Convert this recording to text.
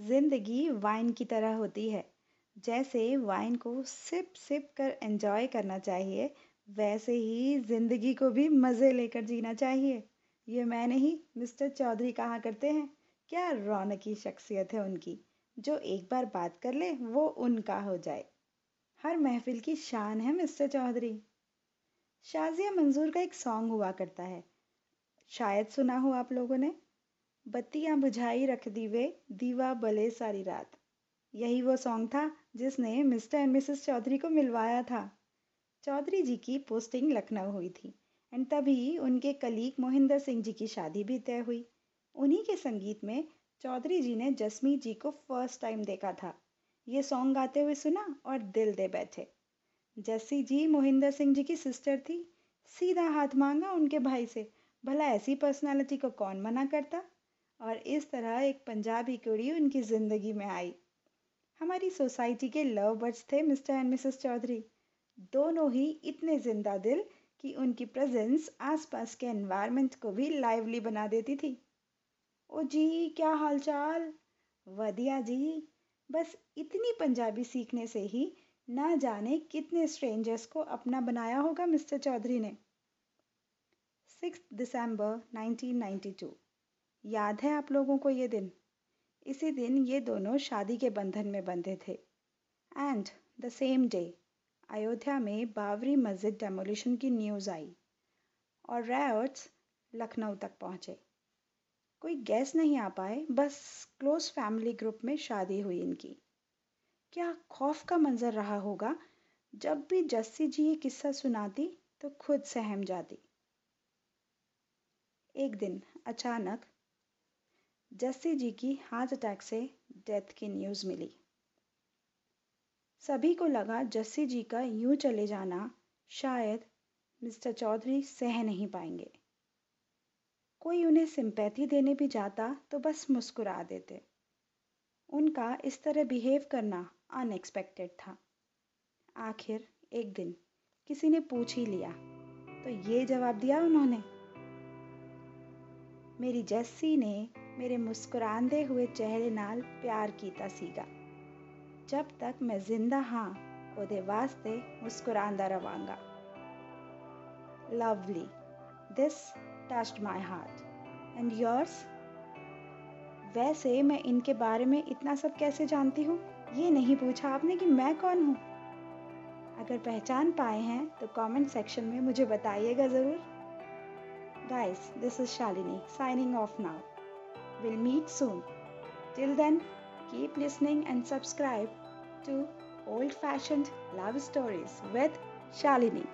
ज़िंदगी वाइन की तरह होती है। जैसे वाइन को सिप सिप कर एंजॉय करना चाहिए, वैसे ही ज़िंदगी को भी मज़े लेकर जीना चाहिए। ये मैं नहीं, मिस्टर चौधरी कहा करते हैं। क्या रौनकी शख्सियत है उनकी? जो एक बार बात कर ले, वो उनका हो जाए। हर महफिल की शान है, मिस्टर चौधरी। शाजिया मंजूर का एक सॉन्ग हुआ करता है। शायद सुना हो आप लोगों ने? बत्तियाँ बुझाई रख दी वे, दीवा बले सारी रात। यही वो सॉन्ग था जिसने मिस्टर एंड मिसेस चौधरी को मिलवाया था। चौधरी जी की पोस्टिंग लखनऊ हुई थी एंड तभी उनके कलीग मोहिंदर सिंह जी की शादी भी तय हुई। उन्हीं के संगीत में चौधरी जी ने जसमीत जी को फ़र्स्ट टाइम देखा था। ये सॉन्ग गाते हुए सुना और दिल दे बैठे। जस्सी जी, मोहिंदर सिंह जी की सिस्टर थी। सीधा हाथ मांगा उनके भाई से, भला ऐसी पर्सनालिटी को कौन मना करता? और इस तरह एक पंजाबी कुड़ी उनकी ज़िंदगी में आई। हमारी सोसाइटी के लव बर्ड्स थे मिस्टर एंड मिसेस चौधरी। दोनों ही इतने ज़िंदा दिल कि उनकी प्रेजेंस आसपास के एनवायरनमेंट को भी लाइवली बना देती थी। ओ जी, क्या हालचाल? वधिया जी, बस इतनी पंजाबी सीखने से ही ना जाने कितने स्ट्रेंजर्स को अपना बनाया होगा मिस्टर चौधरी ने। सिक्स दिसंबर 1992 याद है आप लोगों को ये दिन? इसी दिन ये दोनों शादी के बंधन में बंधे थे। And the same day Ayodhya में बाबरी मस्जिद डेमोलिशन की न्यूज़ आई और रैट्स लखनऊ तक पहुँचे। कोई गैस नहीं आ पाए, बस क्लोज फैमिली ग्रुप में शादी हुई इनकी। क्या खौफ का मंजर रहा होगा? जब भी जस्सी जी ये किस्सा सुनाती तो खुद सहम जाती। एक दिन अचानक जस्सी जी की हार्ट अटैक से डेथ की न्यूज़ मिली। सभी को लगा जस्सी जी का यूँ चले जाना शायद मिस्टर चौधरी सह नहीं पाएँगे। कोई उन्हें सिंपैथी देने भी जाता तो बस मुस्कुरा देते। उनका इस तरह बिहेव करना अनएक्सपेक्टेड था। आखिर एक दिन किसी ने पूछ ही लिया तो ये जवाब दिया उन्होंने। मेरी जस्सी ने ਮੇਰੇ ਮੁਸਕਰਾਉਂਦੇ हुए चेहरे नाल प्यार कीता सीगा जब तक मैं जिंदा हाँ ਉਹਦੇ ਵਾਸਤੇ ਮੁਸਕਰਾਉਂਦਾ ਰਵਾਂਗਾ lovely this touched my heart and yours वैसे मैं इनके बारे में इतना सब कैसे जानती हूँ ये नहीं पूछा आपने कि मैं कौन हूँ अगर पहचान पाए हैं तो कमेंट सेक्शन में मुझे बताइएगा ज़रूर Guys, this is Shalini signing off now. We'll meet soon. Till then, keep listening and subscribe to Old Fashioned Love Stories with Shalini.